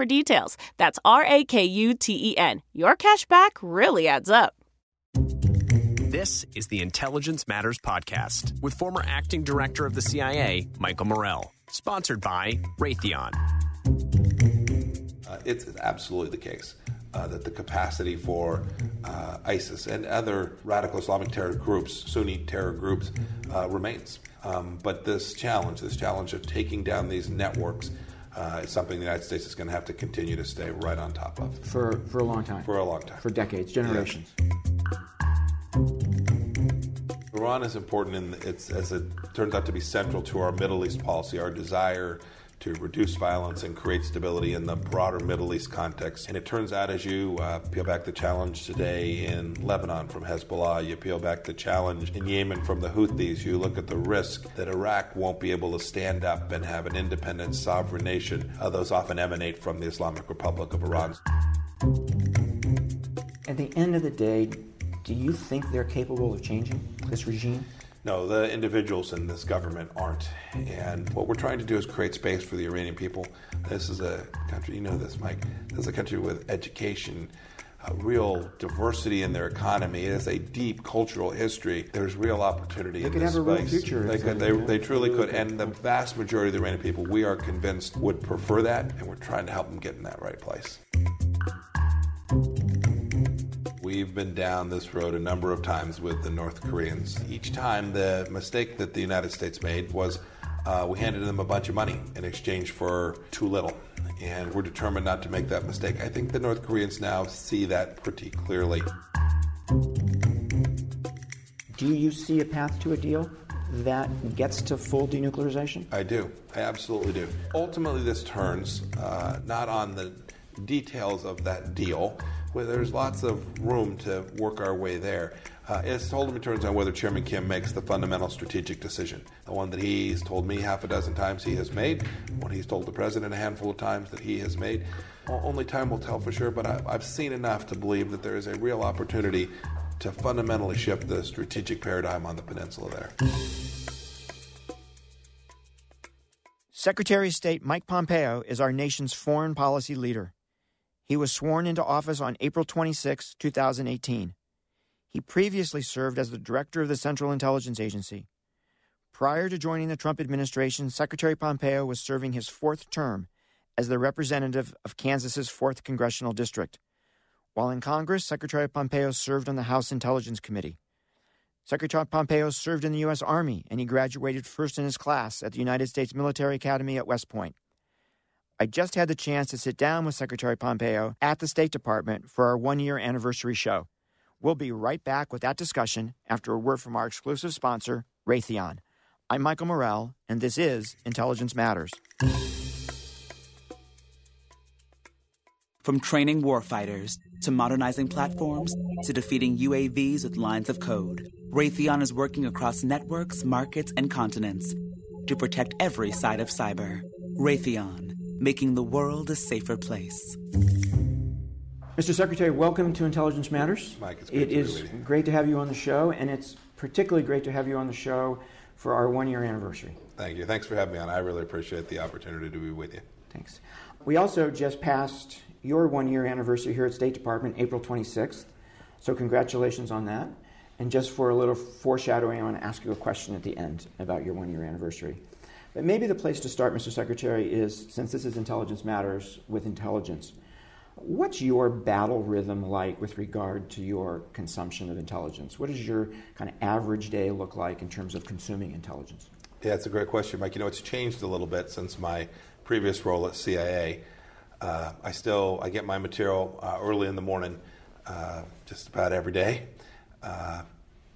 for details. That's R A K U T E N. Your cash back really adds up. This is the Intelligence Matters Podcast with former acting director of the CIA, Michael Morell. Sponsored by Raytheon. Uh, it's absolutely the case uh, that the capacity for uh, ISIS and other radical Islamic terror groups, Sunni terror groups, uh, remains. Um, but this challenge, this challenge of taking down these networks, uh, is something the United States is going to have to continue to stay right on top of for for a long time. for a long time. For decades, generations. Iran is important in it's as it turns out to be central to our Middle East policy, our desire to reduce violence and create stability in the broader Middle East context. And it turns out, as you uh, peel back the challenge today in Lebanon from Hezbollah, you peel back the challenge in Yemen from the Houthis, you look at the risk that Iraq won't be able to stand up and have an independent, sovereign nation. Uh, those often emanate from the Islamic Republic of Iran. At the end of the day, do you think they're capable of changing this regime? No, the individuals in this government aren't. And what we're trying to do is create space for the Iranian people. This is a country, you know this, Mike. This is a country with education, a real diversity in their economy. It has a deep cultural history. There's real opportunity They in could have a real future They, could, they, they truly could. And the vast majority of the Iranian people, we are convinced, would prefer that. And we're trying to help them get in that right place. We've been down this road a number of times with the North Koreans. Each time, the mistake that the United States made was uh, we handed them a bunch of money in exchange for too little. And we're determined not to make that mistake. I think the North Koreans now see that pretty clearly. Do you see a path to a deal that gets to full denuclearization? I do. I absolutely do. Ultimately, this turns uh, not on the details of that deal, where there's lots of room to work our way there. Uh, it ultimately turns on whether Chairman Kim makes the fundamental strategic decision, the one that he's told me half a dozen times he has made, one he's told the president a handful of times that he has made. Only time will tell for sure, but I've seen enough to believe that there is a real opportunity to fundamentally shift the strategic paradigm on the peninsula there. Secretary of State Mike Pompeo is our nation's foreign policy leader. He was sworn into office on April 26, 2018. He previously served as the director of the Central Intelligence Agency. Prior to joining the Trump administration, Secretary Pompeo was serving his fourth term as the representative of Kansas's 4th Congressional District. While in Congress, Secretary Pompeo served on the House Intelligence Committee. Secretary Pompeo served in the U.S. Army and he graduated first in his class at the United States Military Academy at West Point. I just had the chance to sit down with Secretary Pompeo at the State Department for our one year anniversary show. We'll be right back with that discussion after a word from our exclusive sponsor, Raytheon. I'm Michael Morell, and this is Intelligence Matters. From training warfighters to modernizing platforms to defeating UAVs with lines of code, Raytheon is working across networks, markets, and continents to protect every side of cyber. Raytheon, making the world a safer place. Mr. Secretary, welcome to Intelligence Matters. Mike, it's great It to be is with you. great to have you on the show, and it's particularly great to have you on the show for our one year anniversary. Thank you. Thanks for having me on. I really appreciate the opportunity to be with you. Thanks. We also just passed your one year anniversary here at State Department, April 26th. So, congratulations on that. And just for a little foreshadowing, I want to ask you a question at the end about your one year anniversary. But maybe the place to start, Mr. Secretary, is since this is Intelligence Matters with intelligence, what's your battle rhythm like with regard to your consumption of intelligence? What does your kind of average day look like in terms of consuming intelligence? Yeah, it's a great question, Mike. You know, it's changed a little bit since my previous role at CIA. Uh, I still I get my material uh, early in the morning, uh, just about every day.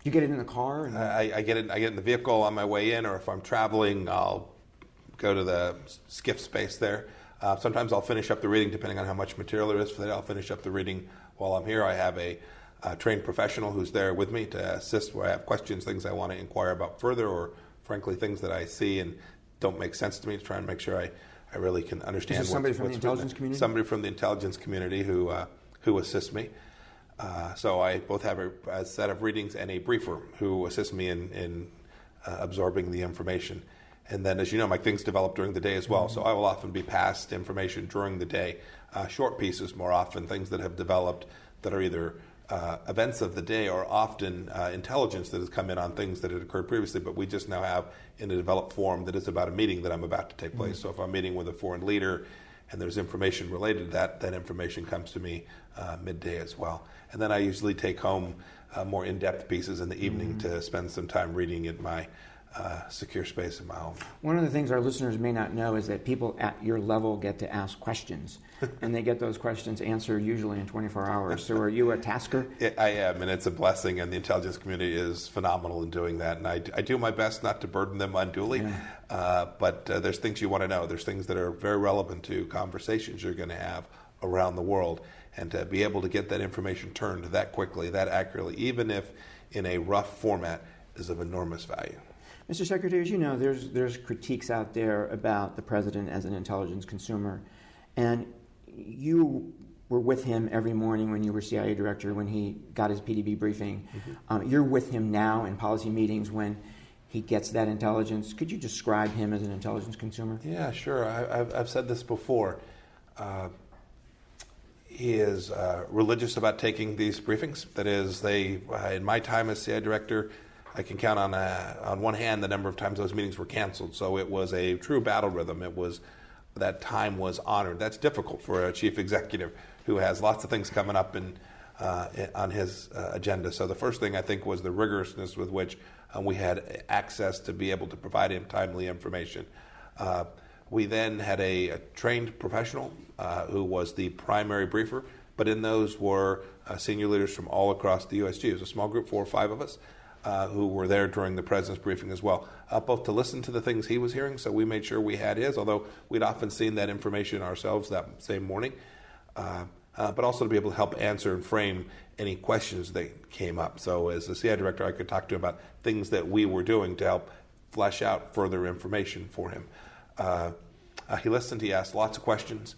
You get it in the car? I, I, get it. I get in the vehicle on my way in, or if I'm traveling, I'll go to the SCIF space there. Uh, sometimes I'll finish up the reading, depending on how much material there is for the day. I'll finish up the reading while I'm here. I have a, a trained professional who's there with me to assist where I have questions, things I want to inquire about further, or frankly things that I see and don't make sense to me to try and make sure I, I really can understand. Is somebody from the intelligence community? Somebody from the intelligence community who uh, who assists me. Uh, so I both have a, a, set of readings and a briefer who assists me in, in uh, absorbing the information. And then, as you know, my things develop during the day as well. Mm-hmm. So I will often be passed information during the day, uh, short pieces more often, things that have developed that are either uh, events of the day or often uh, intelligence that has come in on things that had occurred previously, but we just now have in a developed form that is about a meeting that I'm about to take place. Mm-hmm. So if I'm meeting with a foreign leader and there's information related to that, that information comes to me uh, midday as well. And then I usually take home uh, more in depth pieces in the evening mm-hmm. to spend some time reading in my uh, secure space in my home. One of the things our listeners may not know is that people at your level get to ask questions, and they get those questions answered usually in 24 hours. So, are you a tasker? I am, and it's a blessing, and the intelligence community is phenomenal in doing that. And I, I do my best not to burden them unduly, yeah. uh, but uh, there's things you want to know. There's things that are very relevant to conversations you're going to have around the world, and to be able to get that information turned that quickly, that accurately, even if in a rough format, is of enormous value. Mr. Secretary, as you know, there's, there's critiques out there about the president as an intelligence consumer. And you were with him every morning when you were CIA director when he got his PDB briefing. Mm-hmm. Um, you're with him now in policy meetings when he gets that intelligence. Could you describe him as an intelligence consumer? Yeah, sure. I, have I've said this before. Uh, he is uh, religious about taking these briefings. That is, they, uh, in my time as CIA director, I can count on a, uh, on one hand the number of times those meetings were canceled. So it was a true battle rhythm. It was that time was honored. That's difficult for a chief executive who has lots of things coming up uh, on his uh, agenda. So the first thing I think was the rigorousness with which uh, we had access to be able to provide him timely information. Uh, we then had a, a trained professional uh, who was the primary briefer, but in those were senior leaders from all across the USG. It was a small group, four or five of us uh, who were there during the president's briefing as well, uh, both to listen to the things he was hearing, so we made sure we had his, although we'd often seen that information ourselves that same morning, uh, uh but also to be able to help answer and frame any questions that came up. So, as the CIA director, I could talk to him about things that we were doing to help flesh out further information for him. Uh, uh, he listened, he asked lots of questions.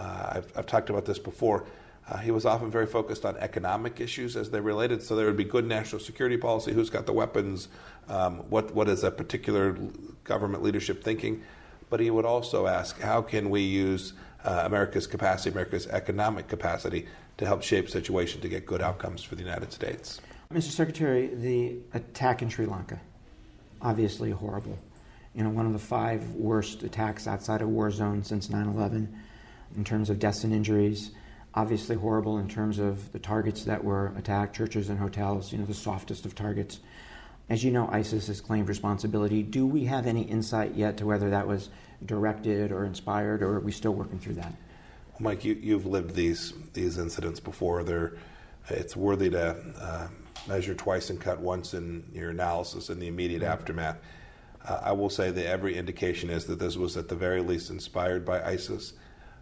I've, I've talked about this before. Uh, he was often very focused on economic issues as they related. So there would be good national security policy, who's got the weapons, um, what what is a particular government leadership thinking. But he would also ask, how can we use uh, America's capacity, America's economic capacity, to help shape situation to get good outcomes for the United States? Mr. Secretary, the attack in Sri Lanka, obviously horrible. You know, one of the five worst attacks outside a war zone since 9 11 in terms of deaths and injuries obviously horrible in terms of the targets that were attacked, churches and hotels, you know, the softest of targets. As you know, ISIS has claimed responsibility. Do we have any insight yet to whether that was directed or inspired, or are we still working through that? Mike, you, have lived these these incidents before. They're, it's worthy to uh, measure twice and cut once in your analysis in the immediate mm-hmm. aftermath. Uh, I will say that every indication is that this was at the very least inspired by ISIS.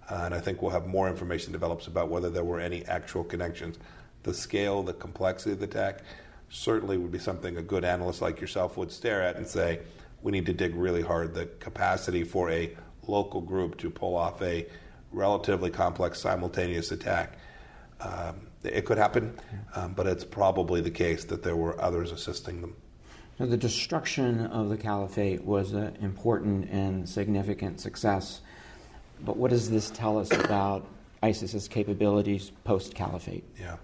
Uh, and I think we'll have more information develops about whether there were any actual connections. The scale, the complexity of the attack certainly would be something a good analyst like yourself would stare at and say, we need to dig really hard. The capacity for a local group to pull off a relatively complex simultaneous attack. Um, it could happen, um, but it's probably the case that there were others assisting them. So the destruction of the caliphate was an important and significant success But what does this tell us about ISIS's capabilities post caliphate? Yeah.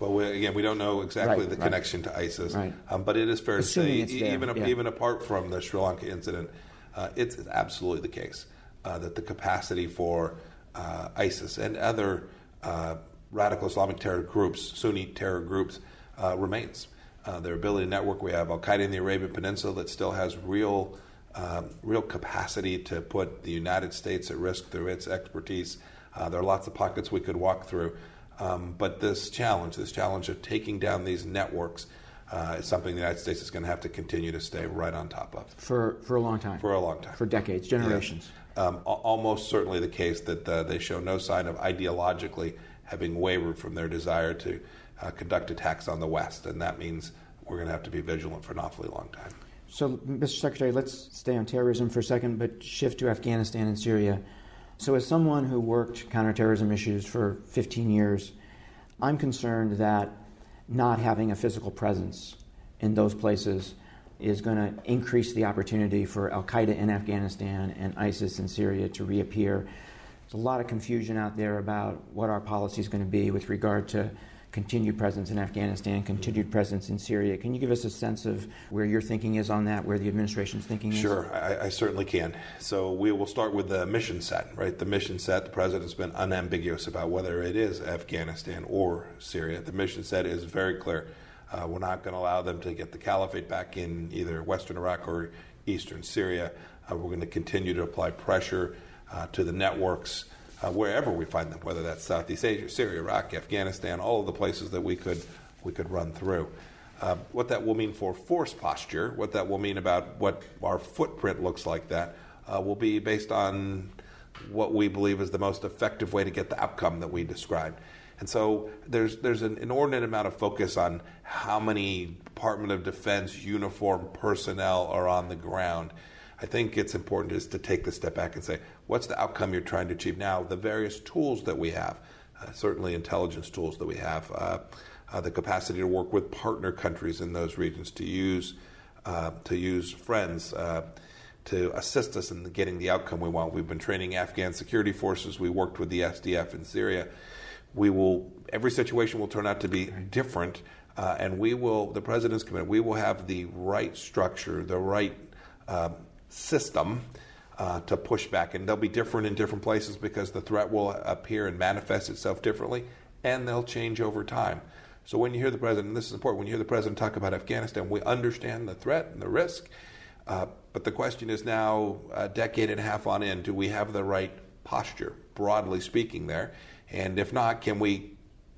Well, we, again, we don't know exactly Right, the right. connection to ISIS, Right. um, but it is fair Assuming to say, there, even yeah. even apart from the Sri Lanka incident, uh, it's absolutely the case uh, that the capacity for uh, ISIS and other uh, radical Islamic terror groups, Sunni terror groups, uh, remains. Uh, their ability to network. We have Al Qaeda in the Arabian Peninsula that still has real, um, real capacity to put the United States at risk through its expertise. Uh, there are lots of pockets we could walk through. Um, but this challenge, this challenge of taking down these networks, uh, is something the United States is going to have to continue to stay right on top of For, for a long time. for a long time. For decades, generations. Um, al- almost certainly the case that uh, they show no sign of ideologically having wavered from their desire to uh, conduct attacks on the West, and that means we're going to have to be vigilant for an awfully long time. So, Mr. Secretary, let's stay on terrorism for a second, but shift to Afghanistan and Syria. So, as someone who worked counterterrorism issues for 15 years, I'm concerned that not having a physical presence in those places is going to increase the opportunity for Al Qaeda in Afghanistan and ISIS in Syria to reappear. There's a lot of confusion out there about what our policy is going to be with regard to continued presence in Afghanistan, continued presence in Syria. Can you give us a sense of where your thinking is on that, where the administration's thinking is? Sure, I, I certainly can. So we will start with the mission set, right? The mission set, the president's been unambiguous about whether it is Afghanistan or Syria. The mission set is very clear. Uh, we're not going to allow them to get the caliphate back in either western Iraq or eastern Syria. Uh, we're going to continue to apply pressure uh, to the networks uh, wherever we find them, whether that's Southeast Asia, Syria, Iraq, Afghanistan, all of the places that we could we could run through. Uh, what that will mean for force posture, what that will mean about what our footprint looks like, that uh, will be based on what we believe is the most effective way to get the outcome that we described. And so there's there's an inordinate amount of focus on how many Department of Defense uniform personnel are on the ground. I think it's important is to take the step back and say, what's the outcome you're trying to achieve now? The various tools that we have, uh, certainly intelligence tools that we have, uh, uh, the capacity to work with partner countries in those regions to use uh, to use friends uh, to assist us in getting the outcome we want. We've been training Afghan security forces. We worked with the SDF in Syria. We will every situation will turn out to be different, uh, and we will. The president's committed. We will have the right structure, the right um, system uh, to push back, and they'll be different in different places because the threat will appear and manifest itself differently, and they'll change over time. So when you hear the president, and this is important, when you hear the president talk about Afghanistan, we understand the threat and the risk, uh, but the question is now, a decade and a half on in, do we have the right posture, broadly speaking, there? And if not, can we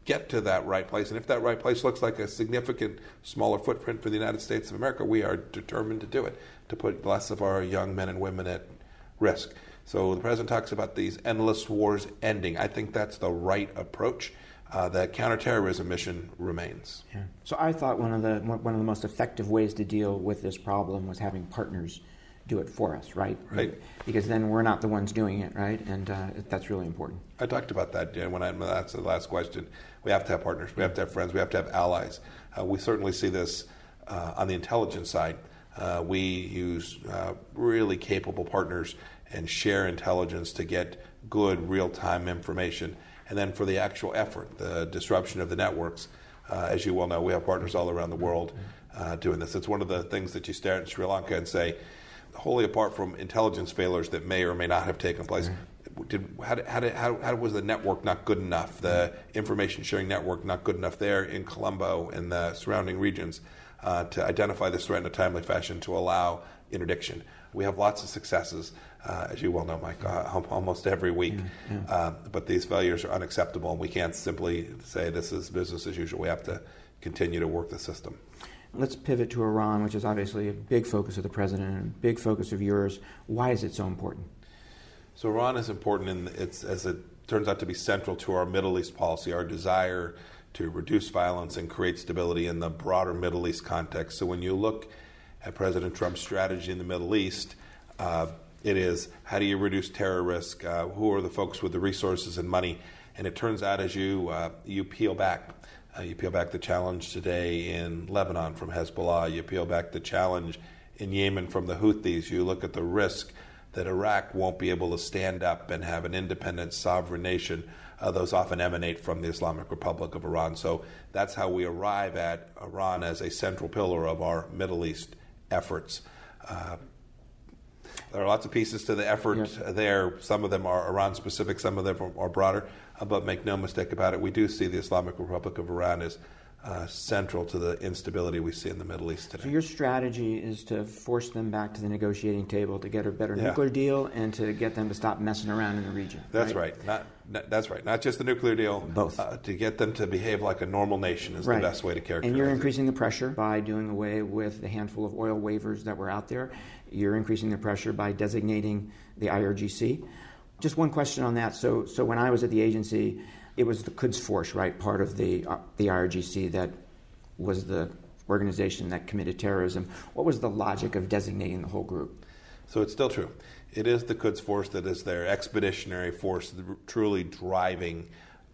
get to that right place? And if that right place looks like a significant smaller footprint for the United States of America, we are determined to do it, to put less of our young men and women at risk. So the president talks about these endless wars ending. I think that's the right approach. Uh, the counterterrorism mission remains. Yeah. So I thought one of the one of the most effective ways to deal with this problem was having partners do it for us, right? Right. Because then we're not the ones doing it, right? And uh, that's really important. I talked about that when I that's the last question. We have to have partners. We have to have friends. We have to have allies. Uh, we certainly see this uh, on the intelligence side. Uh, we use uh, really capable partners and share intelligence to get good real-time information. And then for the actual effort, the disruption of the networks, uh, as you well know, we have partners all around the world uh, doing this. It's one of the things that you stare at Sri Lanka and say, wholly apart from intelligence failures that may or may not have taken place, did, how, did, how, did, how, how was the network not good enough, the information sharing network not good enough there in Colombo and the surrounding regions uh, to identify this threat in a timely fashion to allow interdiction? We have lots of successes, uh, as you well know, Mike, uh, almost every week. Uh, but these failures are unacceptable, and we can't simply say this is business as usual. We have to continue to work the system. Let's pivot to Iran, which is obviously a big focus of the president and a big focus of yours. Why is it so important? So Iran is important, and it's as it turns out to be central to our Middle East policy, our desire to reduce violence and create stability in the broader Middle East context. So when you look at President Trump's strategy in the Middle East, uh, it is how do you reduce terror risk? Uh, who are the folks with the resources and money? And it turns out as you uh, you peel back, uh, you peel back the challenge today in Lebanon from Hezbollah. You peel back the challenge in Yemen from the Houthis. You look at the risk that Iraq won't be able to stand up and have an independent, sovereign nation. Uh, those often emanate from the Islamic Republic of Iran. So that's how we arrive at Iran as a central pillar of our Middle East efforts. Uh, there are lots of pieces to the effort yes. there. Some of them are Iran specific, some of them are broader. But make no mistake about it, we do see the Islamic Republic of Iran as uh, central to the instability we see in the Middle East today. So your strategy is to force them back to the negotiating table to get a better yeah. nuclear deal and to get them to stop messing around in the region. That's right. right. Not, not, that's right. Not just the nuclear deal. Both. Uh, to get them to behave like a normal nation is right. the best way to characterize. It. And you're increasing it. the pressure by doing away with the handful of oil waivers that were out there. You're increasing the pressure by designating the IRGC. Just one question on that. So, so when I was at the agency it was the Quds Force, right, part of the uh, the IRGC that was the organization that committed terrorism. What was the logic of designating the whole group? So it's still true. It is the Quds Force that is their expeditionary force, truly driving,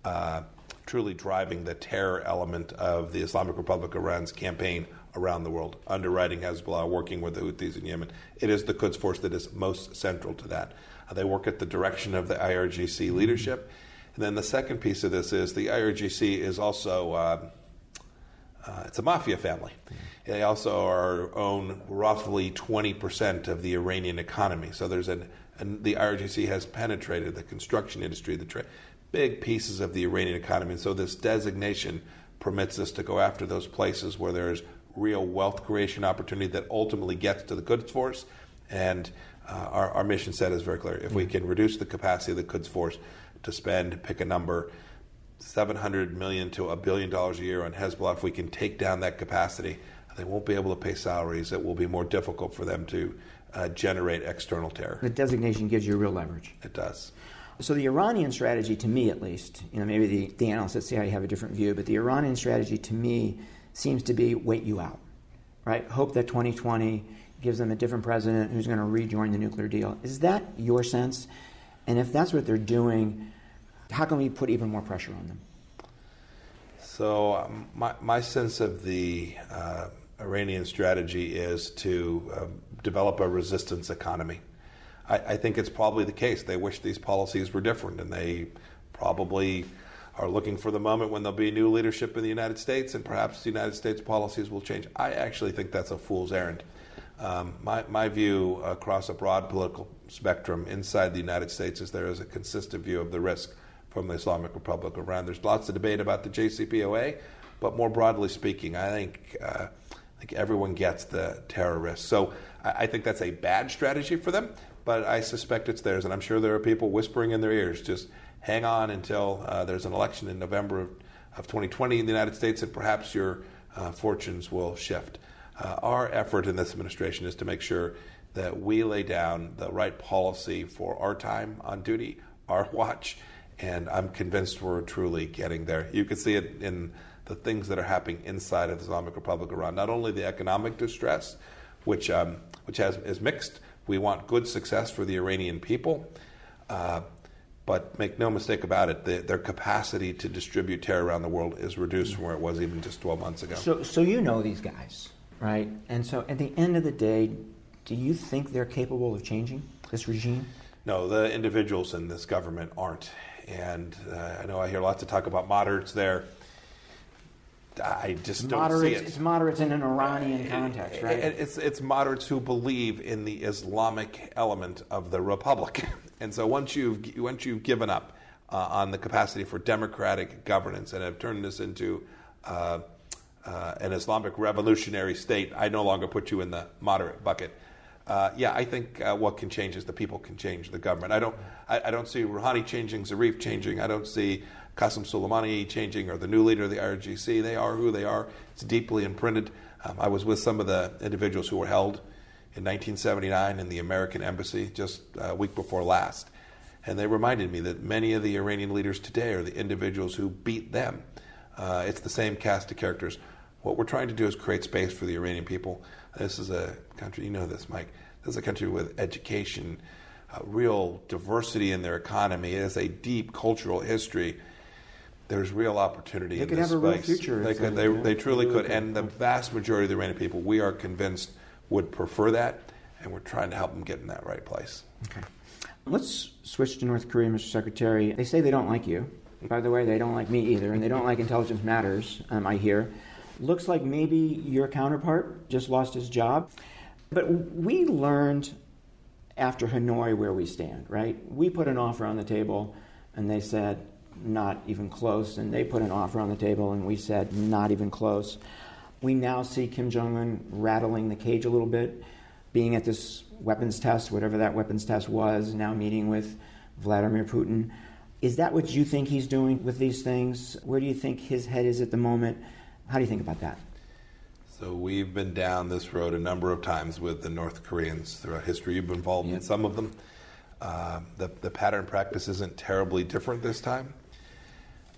uh, truly driving the terror element of the Islamic Republic of Iran's campaign around the world, underwriting Hezbollah, working with the Houthis in Yemen. It is the Quds Force that is most central to that. They work at the direction of the IRGC leadership. And then the second piece of this is the IRGC is also uh, uh, it's a mafia family. They also are own roughly 20% of the Iranian economy. So there's an and the IRGC has penetrated the construction industry, the tra- big pieces of the Iranian economy. And so this designation permits us to go after those places where there's real wealth creation opportunity that ultimately gets to the Quds Force. And uh, our, our mission set is very clear. If we can reduce the capacity of the Quds Force to spend, pick a number, 700 million to a billion dollars a year on Hezbollah, if we can take down that capacity, they won't be able to pay salaries. It will be more difficult for them to uh, generate external terror. The designation gives you real leverage. It does. So the Iranian strategy, to me at least, you know, maybe the, the analysts at CIA have a different view, but the Iranian strategy, to me, seems to be wait you out, right? Hope that 2020 gives them a different president who's going to rejoin the nuclear deal. Is that your sense? And if that's what they're doing, how can we put even more pressure on them? So, um, my, my sense of the uh, Iranian strategy is to uh, develop a resistance economy. I, I, think it's probably the case. They wish these policies were different, and they probably are looking for the moment when there'll be new leadership in the United States, and perhaps the United States policies will change. I actually think that's a fool's errand. Um, my, my view across a broad political spectrum inside the United States is there is a consistent view of the risk from the Islamic Republic of Iran. There's lots of debate about the JCPOA, but more broadly speaking, I think uh, I think everyone gets the terror risk. So I, I, think that's a bad strategy for them, but I suspect it's theirs, and I'm sure there are people whispering in their ears, just hang on until uh, there's an election in November of, of 2020 in the United States, and perhaps your uh, fortunes will shift. Uh, our effort in this administration is to make sure that we lay down the right policy for our time on duty, our watch, and I'm convinced we're truly getting there. You can see it in the things that are happening inside of the Islamic Republic of Iran. Not only the economic distress, which um, which has is mixed. We want good success for the Iranian people, uh, but make no mistake about it, the, their capacity to distribute terror around the world is reduced from where it was even just 12 months ago. So, so you know these guys, right? And so, at the end of the day, do you think they're capable of changing this regime? No, the individuals in this government aren't and uh, I know I hear lots of talk about moderates there. I just don't moderates, see it. It's moderates in an Iranian context, right? It's, it's moderates who believe in the Islamic element of the republic, and so once you've once you've given up uh, on the capacity for democratic governance and have turned this into uh, uh, an Islamic revolutionary state, I no longer put you in the moderate bucket. Uh, yeah, I think uh, what can change is the people can change the government. I don't, I, I, don't see Rouhani changing, Zarif changing. I don't see Qasem Soleimani changing or the new leader of the IRGC. They are who they are. It's deeply imprinted. Um, I was with some of the individuals who were held in 1979 in the American embassy just a week before last. And they reminded me that many of the Iranian leaders today are the individuals who beat them. Uh, it's the same cast of characters. What we're trying to do is create space for the Iranian people. This is a country, you know this, Mike. This is a country with education, uh, real diversity in their economy. It has a deep cultural history. There's real opportunity they in could have a real future. They, could, they, they truly could. And the vast majority of the Iranian people, we are convinced, would prefer that. and we're trying to help them get in that right place. Okay. Let's switch to North Korea, Mr. Secretary. They say they don't like you. By the way, they don't like me either, and they don't like Intelligence Matters, um, I hear. Looks like maybe your counterpart just lost his job. But we learned after Hanoi where we stand, right? We put an offer on the table, and they said, not even close. And they put an offer on the table, and we said, not even close. We now see Kim Jong un rattling the cage a little bit, being at this weapons test, whatever that weapons test was, now meeting with Vladimir Putin. Is that what you think he's doing with these things? Where do you think his head is at the moment? How do you think about that? So we've been down this road a number of times with the North Koreans throughout history. You've been involved yep. in some of them. Uh, the, the pattern practice isn't terribly different this time.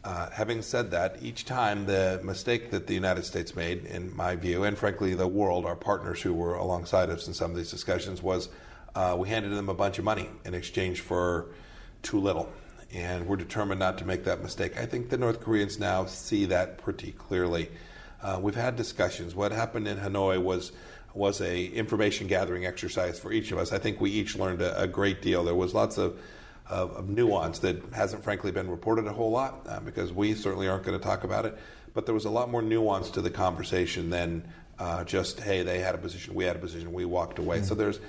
Uh, having said that, each time the mistake that the United States made, in my view, and frankly the world, our partners who were alongside us in some of these discussions, was uh, we handed them a bunch of money in exchange for too little and we're determined not to make that mistake. I think the North Koreans now see that pretty clearly. Uh, we've had discussions. What happened in Hanoi was was a information gathering exercise for each of us. I think we each learned a, a great deal. There was lots of, of, of, nuance that hasn't frankly been reported a whole lot uh, because we certainly aren't going to talk about it. But there was a lot more nuance to the conversation than uh, just hey they had a position, we had a position, we walked away. Mm-hmm. So there's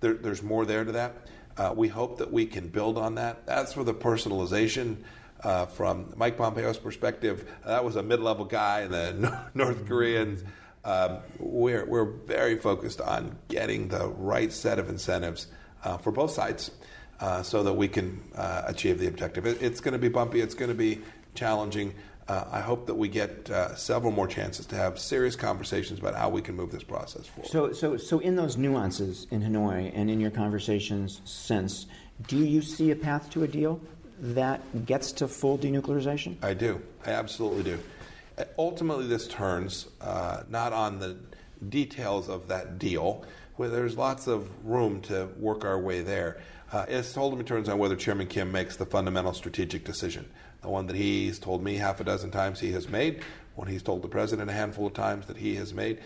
there, there's more there to that. Uh, we hope that we can build on that. That's for the personalization. Uh, from Mike Pompeo's perspective, that was a mid-level guy, and the North Koreans. Um, we're we're very focused on getting the right set of incentives uh, for both sides, uh, so that we can uh, achieve the objective. It, it's going to be bumpy. It's going to be challenging uh, I hope that we get uh, several more chances to have serious conversations about how we can move this process forward. So, so, so in those nuances in Hanoi and in your conversations since, do you see a path to a deal that gets to full denuclearization? I do. I absolutely do. Ultimately, this turns uh, not on the details of that deal, where there's lots of room to work our way there. Uh, it ultimately turns on whether Chairman Kim makes the fundamental strategic decision the one that he's told me half a dozen times he has made, one he's told the president a handful of times that he has made.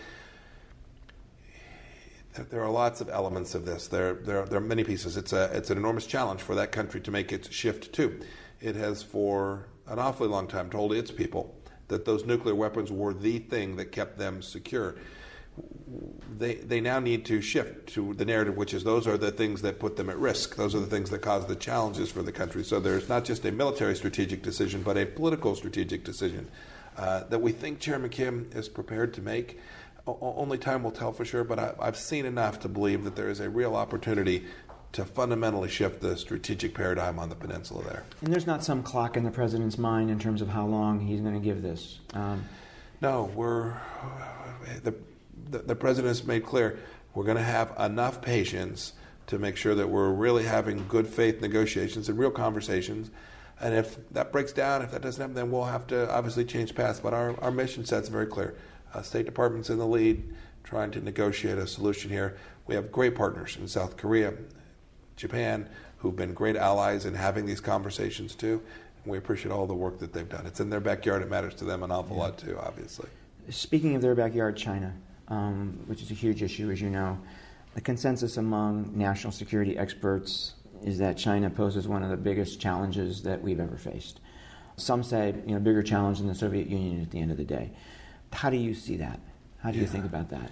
There are lots of elements of this. There, there, there are many pieces. It's, a, it's an enormous challenge for that country to make its shift too. It has, for an awfully long time, told its people that those nuclear weapons were the thing that kept them secure they they now need to shift to the narrative, which is those are the things that put them at risk. Those are the things that cause the challenges for the country. So there's not just a military strategic decision, but a political strategic decision uh, that we think Chairman Kim is prepared to make. O- only time will tell for sure, but I, I've seen enough to believe that there is a real opportunity to fundamentally shift the strategic paradigm on the peninsula there. And there's not some clock in the president's mind in terms of how long he's going to give this. Um, no, we're the the, the president has made clear we're going to have enough patience to make sure that we're really having good faith negotiations and real conversations. And if that breaks down, if that doesn't happen, then we'll have to obviously change paths. But our, our mission set's very clear. Uh, State Department's in the lead, trying to negotiate a solution here. We have great partners in South Korea, Japan, who've been great allies in having these conversations too. And we appreciate all the work that they've done. It's in their backyard. It matters to them an awful yeah. lot too, obviously. Speaking of their backyard, China um, which is a huge issue, as you know. The consensus among national security experts is that China poses one of the biggest challenges that we've ever faced. Some say, you know, bigger challenge than the Soviet Union at the end of the day. How do you see that? How do yeah. you think about that?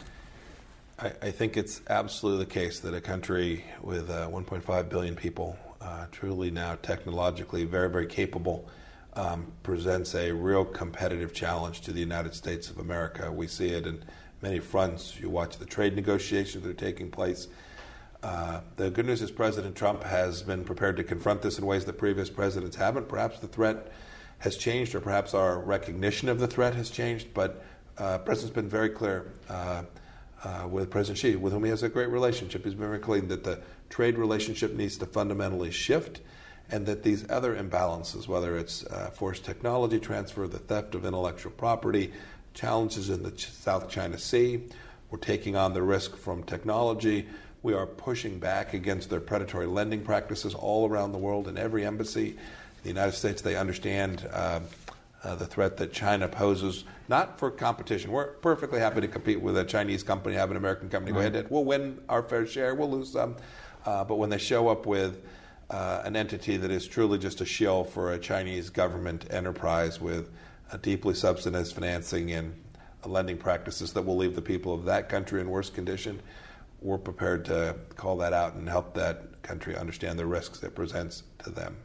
I, I, think it's absolutely the case that a country with uh, 1.5 billion people, uh, truly now technologically very, very capable, um, presents a real competitive challenge to the United States of America. We see it in many fronts. You watch the trade negotiations that are taking place. Uh, the good news is President Trump has been prepared to confront this in ways that previous presidents haven't. Perhaps the threat has changed, or perhaps our recognition of the threat has changed. But uh, President's been very clear uh, uh with President Xi, with whom he has a great relationship. He's been very clear that the trade relationship needs to fundamentally shift, and that these other imbalances, whether it's uh, forced technology transfer, the theft of intellectual property, challenges in the South China Sea. We're taking on the risk from technology. We are pushing back against their predatory lending practices all around the world in every embassy. In the United States, they understand uh, uh, the threat that China poses, not for competition. We're perfectly happy to compete with a Chinese company, have an American company right. go ahead. And we'll win our fair share, we'll lose some. Uh, but when they show up with uh, an entity that is truly just a shill for a Chinese government enterprise with deeply subsidized financing and lending practices that will leave the people of that country in worse condition, we're prepared to call that out and help that country understand the risks it presents to them.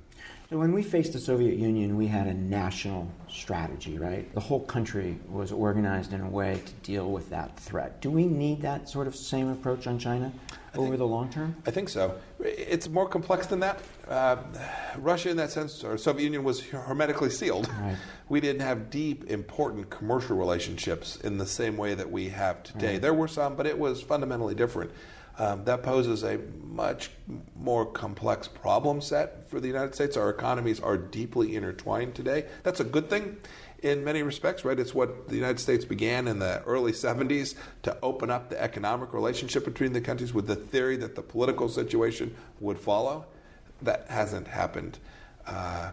So when we faced the Soviet Union, we had a national strategy, right? The whole country was organized in a way to deal with that threat. Do we need that sort of same approach on China over think, the long term? I think so. It's more complex than that. Uh, Russia, in that sense, or Soviet Union, was hermetically sealed. Right. We didn't have deep, important commercial relationships in the same way that we have today. Right. There were some, but it was fundamentally different. Um, that poses a much more complex problem set for the United States. Our economies are deeply intertwined today. That's a good thing in many respects, right? It's what the United States began in the early 70s to open up the economic relationship between the countries with the theory that the political situation would follow. That hasn't happened. Uh,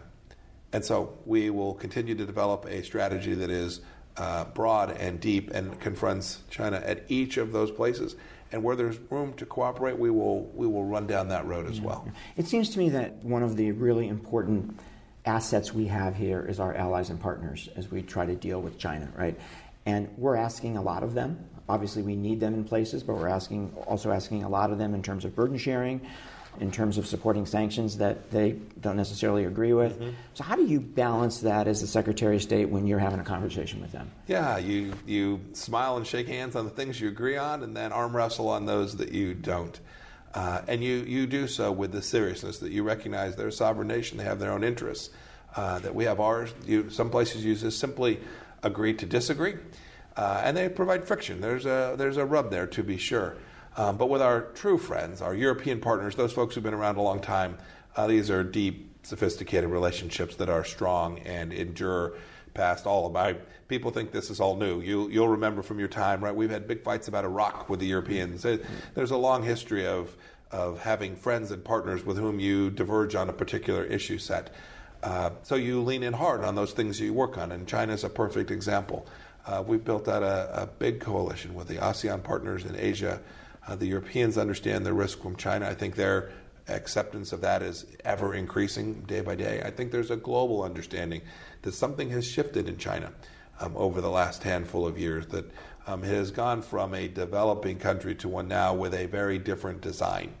and so we will continue to develop a strategy that is uh, broad and deep and confronts China at each of those places and where there's room to cooperate, we will we will run down that road as well. It seems to me that one of the really important assets we have here is our allies and partners as we try to deal with China, right? And we're asking a lot of them. Obviously, we need them in places, but we're asking also asking a lot of them in terms of burden sharing, in terms of supporting sanctions that they don't necessarily agree with. Mm-hmm. So, how do you balance that as the Secretary of State when you're having a conversation with them? Yeah, you you smile and shake hands on the things you agree on, and then arm wrestle on those that you don't. Uh, and you, you do so with the seriousness that you recognize they're a sovereign nation, they have their own interests, uh, that we have ours. You, some places use this simply agree to disagree, uh, and they provide friction. There's a, there's a rub there, to be sure. Um, but with our true friends, our European partners, those folks who've been around a long time, uh, these are deep, sophisticated relationships that are strong and endure past all of my people think this is all new. You, you'll remember from your time, right? We've had big fights about Iraq with the Europeans. There's a long history of of having friends and partners with whom you diverge on a particular issue set. Uh, so you lean in hard on those things you work on, and China is a perfect example. Uh, we've built out a, a, big coalition with the ASEAN partners in Asia, uh, the Europeans understand the risk from China. I think their acceptance of that is ever increasing day by day. I think there's a global understanding that something has shifted in China um, over the last handful of years, that um, has gone from a developing country to one now with a very different design.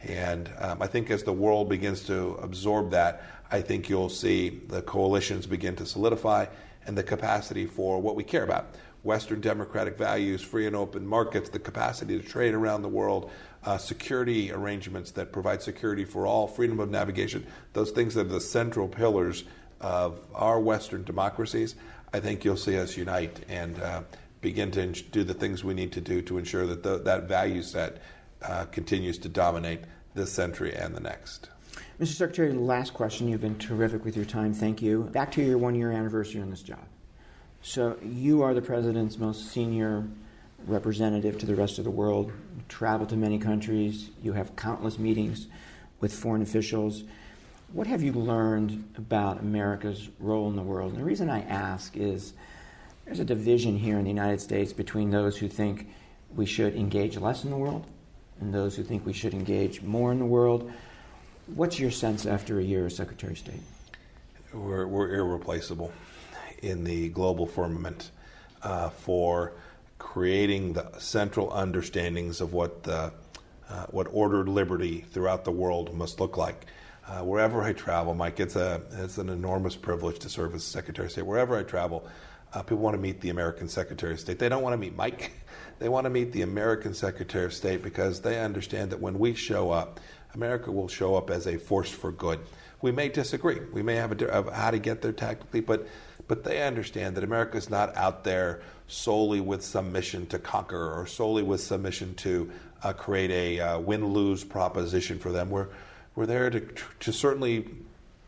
And um, I think as the world begins to absorb that, I think you'll see the coalitions begin to solidify and the capacity for what we care about Western democratic values, free and open markets, the capacity to trade around the world, uh, security arrangements that provide security for all, freedom of navigation, those things are the central pillars of our Western democracies. I think you'll see us unite and uh, begin to do the things we need to do to ensure that the, that value set uh, continues to dominate this century and the next. Mr. Secretary, last question. You've been terrific with your time. Thank you. Back to your one year anniversary on this job. So you are the president's most senior representative to the rest of the world. You travel to many countries. You have countless meetings with foreign officials. What have you learned about America's role in the world? And the reason I ask is there's a division here in the United States between those who think we should engage less in the world and those who think we should engage more in the world. What's your sense after a year as Secretary of State? We're, we're irreplaceable in the global firmament uh, for creating the central understandings of what the, uh, what ordered liberty throughout the world must look like. Uh, wherever I travel, Mike, it's a it's an enormous privilege to serve as Secretary of State. Wherever I travel, uh, people want to meet the American Secretary of State. They don't want to meet Mike. They want to meet the American Secretary of State because they understand that when we show up, America will show up as a force for good. We may disagree. We may have a, of how to get there tactically, but but they understand that America is not out there solely with some mission to conquer or solely with some mission to uh, create a uh, win lose proposition for them. We're, we're there to, to certainly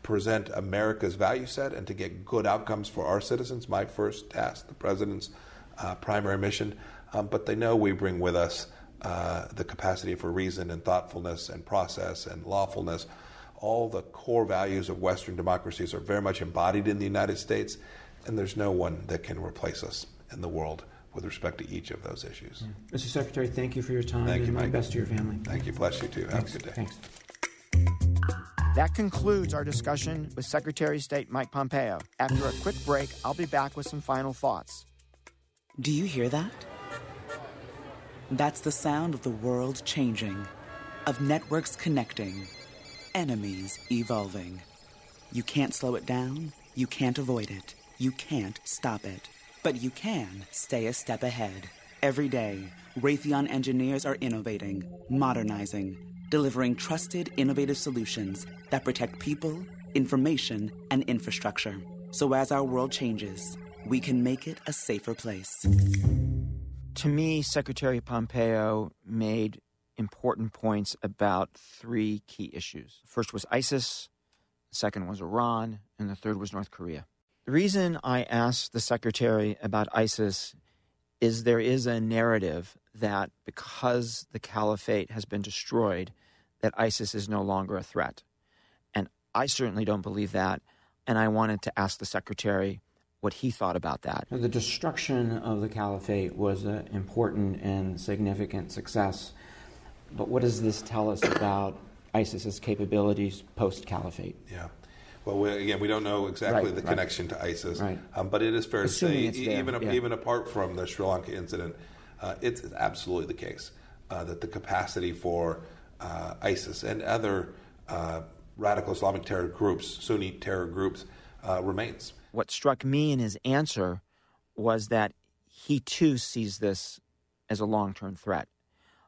present America's value set and to get good outcomes for our citizens. My first task, the president's uh, primary mission. Um, but they know we bring with us uh, the capacity for reason and thoughtfulness and process and lawfulness all the core values of Western democracies are very much embodied in the United States. and there's no one that can replace us in the world with respect to each of those issues. Mr. Secretary, thank you for your time Thank you, my Mike. best to your family. Thank you. Bless you too. Have a good day. Thanks. That concludes our discussion with Secretary of State Mike Pompeo. After a quick break, I'll be back with some final thoughts. Do you hear that? That's the sound of the world changing, of networks connecting, enemies evolving. You can't slow it down, you can't avoid it, you can't stop it. But you can stay a step ahead. Every day, Raytheon engineers are innovating, modernizing, delivering trusted, innovative solutions that protect people, information, and infrastructure. So as our world changes, we can make it a safer place. To me, Secretary Pompeo made important points about three key issues. First was ISIS, the second was Iran, and the third was North Korea. The reason I asked the Secretary about ISIS is there is a narrative that because the caliphate has been destroyed, that ISIS is no longer a threat. And I certainly don't believe that. And I wanted to ask the Secretary what he thought about that. The destruction of the caliphate was an important and significant success. But what does this tell us about ISIS's capabilities post caliphate? Yeah. Well, we, again, we don't know exactly Right, the right. connection to ISIS, Right. um, but it is fair Assuming to say, there, even yeah. even apart from the Sri Lanka incident, uh, it's absolutely the case uh, that the capacity for uh, ISIS and other uh, radical Islamic terror groups, Sunni terror groups, uh, remains. What struck me in his answer was that he too sees this as a long term threat.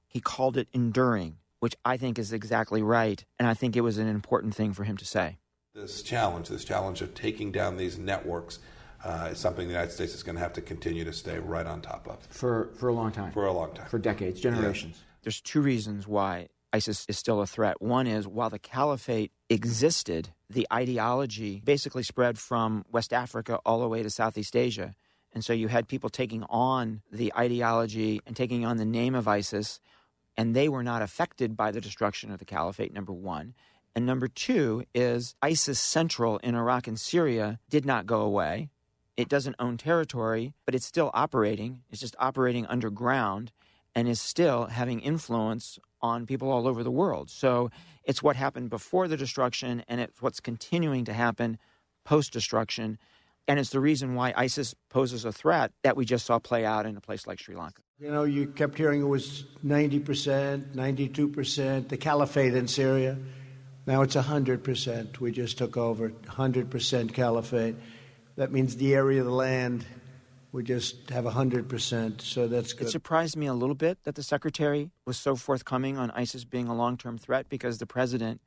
He called it enduring, which I think is exactly right. And I think it was an important thing for him to say. This challenge, this challenge of taking down these networks, uh, is something the United States is going to have to continue to stay right on top of For, for a long time. for a long time. For decades, generations. There's two reasons why ISIS is still a threat. One is while the caliphate existed, the ideology basically spread from West Africa all the way to Southeast Asia. And so you had people taking on the ideology and taking on the name of ISIS, and they were not affected by the destruction of the caliphate, number one. And number two is ISIS Central in Iraq and Syria did not go away. It doesn't own territory, but it's still operating. It's just operating underground and is still having influence on people all over the world. So it's what happened before the destruction and it's what's continuing to happen post destruction. And it's the reason why ISIS poses a threat that we just saw play out in a place like Sri Lanka. You know, you kept hearing it was 90%, 92%, the caliphate in Syria. Now it's 100%. We just took over 100% caliphate. That means the area of the land, we just have 100%, so that's good. It surprised me a little bit that the secretary was so forthcoming on ISIS being a long term threat because the president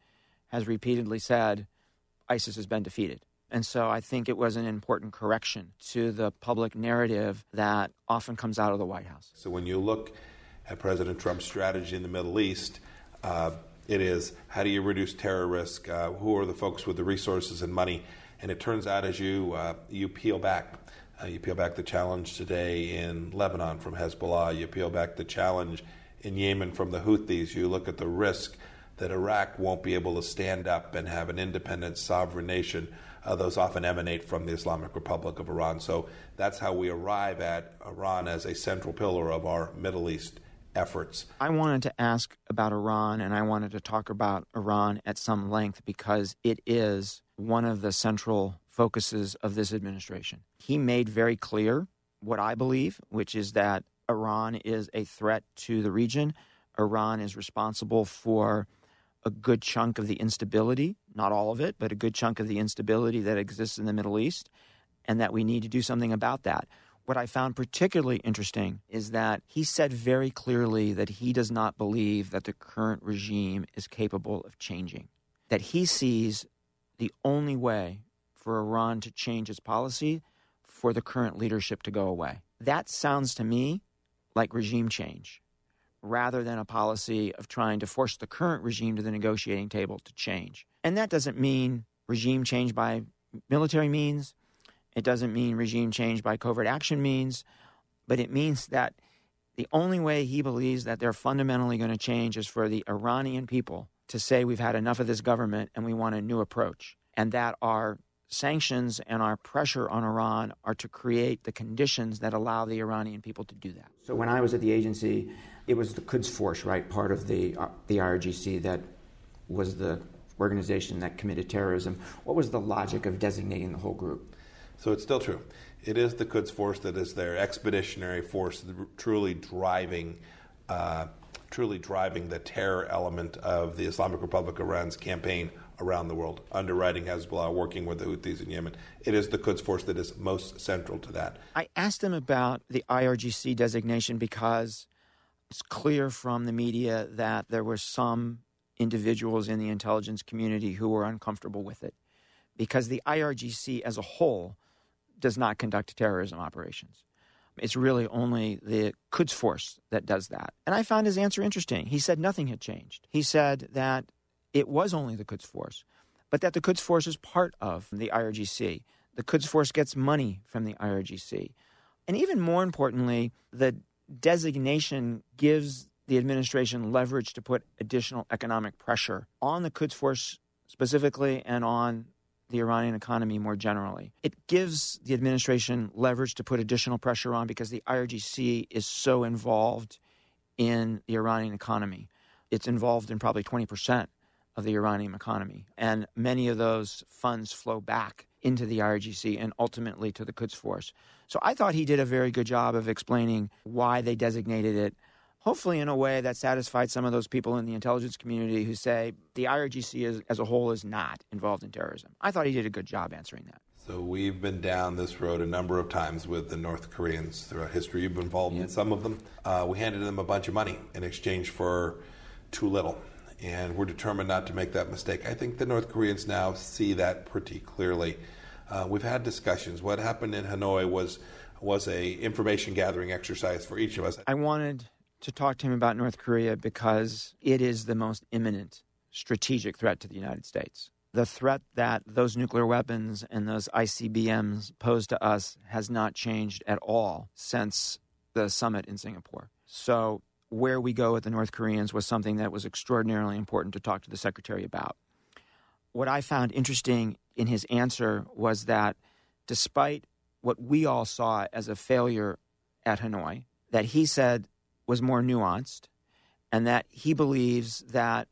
has repeatedly said ISIS has been defeated. And so I think it was an important correction to the public narrative that often comes out of the White House. So when you look at President Trump's strategy in the Middle East, uh, it is how do you reduce terror risk? Uh, who are the folks with the resources and money? And it turns out as you uh, you peel back, uh, you peel back the challenge today in Lebanon from Hezbollah. You peel back the challenge in Yemen from the Houthis. You look at the risk that Iraq won't be able to stand up and have an independent, sovereign nation. Uh, those often emanate from the Islamic Republic of Iran. So that's how we arrive at Iran as a central pillar of our Middle East efforts. I wanted to ask about Iran and I wanted to talk about Iran at some length because it is one of the central focuses of this administration. He made very clear what I believe, which is that Iran is a threat to the region. Iran is responsible for a good chunk of the instability, not all of it, but a good chunk of the instability that exists in the Middle East, and that we need to do something about that. What I found particularly interesting is that he said very clearly that he does not believe that the current regime is capable of changing, that he sees the only way for Iran to change its policy for the current leadership to go away. That sounds to me like regime change rather than a policy of trying to force the current regime to the negotiating table to change. And that doesn't mean regime change by military means. It doesn't mean regime change by covert action means, but it means that the only way he believes that they're fundamentally going to change is for the Iranian people to say we've had enough of this government and we want a new approach, and that our sanctions and our pressure on Iran are to create the conditions that allow the Iranian people to do that. So when I was at the agency, it was the Quds Force, right, part of the uh, the IRGC that was the organization that committed terrorism. What was the logic of designating the whole group? So it's still true. It is the Quds Force that is their expeditionary force, truly driving. Uh, truly driving the terror element of the Islamic Republic of Iran's campaign around the world, underwriting Hezbollah, working with the Houthis in Yemen. It is the Quds Force that is most central to that. I asked him about the IRGC designation because it's clear from the media that there were some individuals in the intelligence community who were uncomfortable with it because the IRGC as a whole does not conduct terrorism operations. It's really only the Quds Force that does that. And I found his answer interesting. He said nothing had changed. He said that it was only the Quds Force, but that the Quds Force is part of the IRGC. The Quds Force gets money from the IRGC. And even more importantly, the designation gives the administration leverage to put additional economic pressure on the Quds Force specifically and on the Iranian economy more generally. It gives the administration leverage to put additional pressure on because the IRGC is so involved in the Iranian economy. It's involved in probably 20% of the Iranian economy. And many of those funds flow back into the IRGC and ultimately to the Quds Force. So I thought he did a very good job of explaining why they designated it, hopefully in a way that satisfied some of those people in the intelligence community who say the IRGC is, as a whole is not involved in terrorism. I thought he did a good job answering that. So we've been down this road a number of times with the North Koreans throughout history. You've been involved yep. in some of them. Uh, we handed them a bunch of money in exchange for too little and we're determined not to make that mistake. I think the North Koreans now see that pretty clearly. Uh, we've had discussions. What happened in Hanoi was was a information gathering exercise for each of us. I wanted to talk to him about North Korea because it is the most imminent strategic threat to the United States. The threat that those nuclear weapons and those ICBMs pose to us has not changed at all since the summit in Singapore. So where we go with the North Koreans was something that was extraordinarily important to talk to the secretary about. What I found interesting in his answer was that despite what we all saw as a failure at Hanoi, that he said was more nuanced, and that he believes that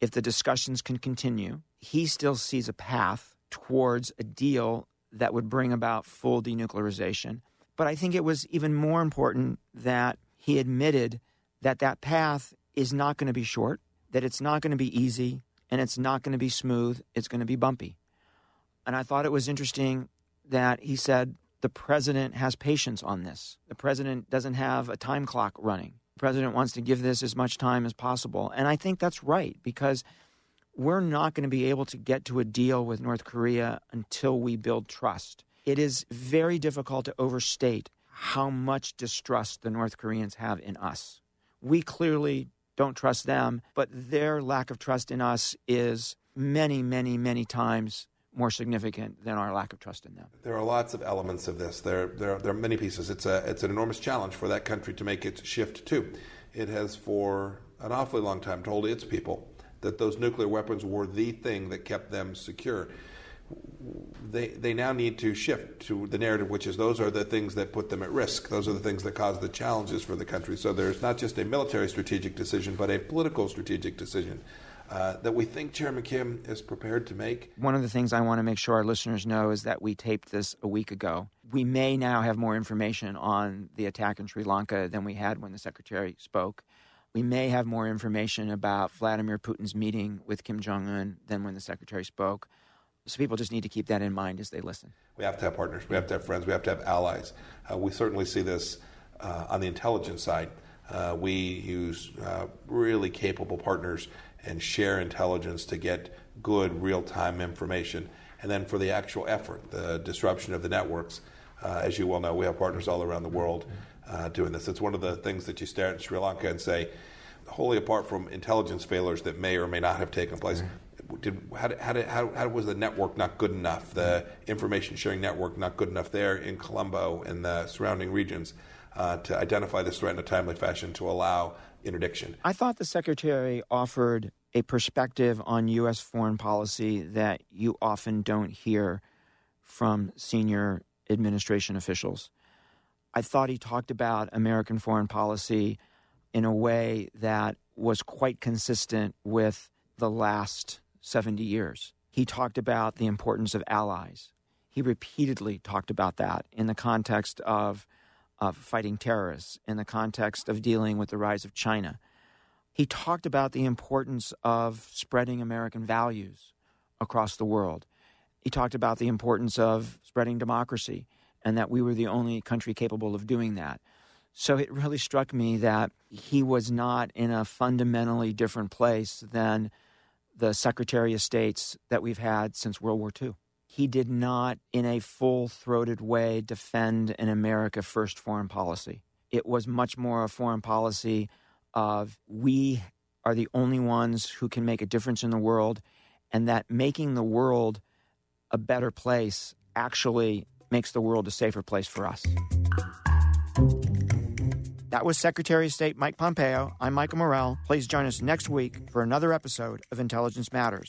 if the discussions can continue, he still sees a path towards a deal that would bring about full denuclearization. But I think it was even more important that he admitted that that path is not going to be short, that it's not going to be easy, and it's not going to be smooth. It's going to be bumpy. And I thought it was interesting that he said the president has patience on this. The president doesn't have a time clock running. The president wants to give this as much time as possible. And I think that's right because we're not going to be able to get to a deal with North Korea until we build trust. It is very difficult to overstate how much distrust the North Koreans have in us. We clearly don't trust them, but their lack of trust in us is many, many, many times more significant than our lack of trust in them. There are lots of elements of this. There, there, there are many pieces. It's, a, it's an enormous challenge for that country to make its shift too. It has, for an awfully long time, told its people that those nuclear weapons were the thing that kept them secure they they now need to shift to the narrative, which is those are the things that put them at risk. Those are the things that cause the challenges for the country. So there's not just a military strategic decision, but a political strategic decision. Uh, that we think Chairman Kim is prepared to make. One of the things I want to make sure our listeners know is that we taped this a week ago. We may now have more information on the attack in Sri Lanka than we had when the Secretary spoke. We may have more information about Vladimir Putin's meeting with Kim Jong un than when the Secretary spoke. So people just need to keep that in mind as they listen. We have to have partners. We have to have friends. We have to have allies. Uh, we certainly see this uh, on the intelligence side. Uh, we use uh, really capable partners and share intelligence to get good real time information. And then for the actual effort, the disruption of the networks, uh, as you well know, we have partners all around the world uh, doing this. It's one of the things that you stare at Sri Lanka and say, wholly apart from intelligence failures that may or may not have taken place, mm-hmm did how, how, did, how, how was the network not good enough? The information sharing network not good enough there in Colombo and the surrounding regions uh, to identify this threat in a timely fashion to allow interdiction. I thought the secretary offered a perspective on U.S. foreign policy that you often don't hear from senior administration officials. I thought he talked about American foreign policy in a way that was quite consistent with the last 70 years. He talked about the importance of allies. He repeatedly talked about that in the context of, of fighting terrorists, in the context of dealing with the rise of China. He talked about the importance of spreading American values across the world. He talked about the importance of spreading democracy and that we were the only country capable of doing that. So it really struck me that he was not in a fundamentally different place than the Secretary of States that we've had since World War II. He did not, in a full throated way, defend an America first foreign policy. It was much more a foreign policy of we are the only ones who can make a difference in the world, and that making the world a better place actually makes the world a safer place for us. That was Secretary of State Mike Pompeo. I'm Michael Morell. Please join us next week for another episode of Intelligence Matters.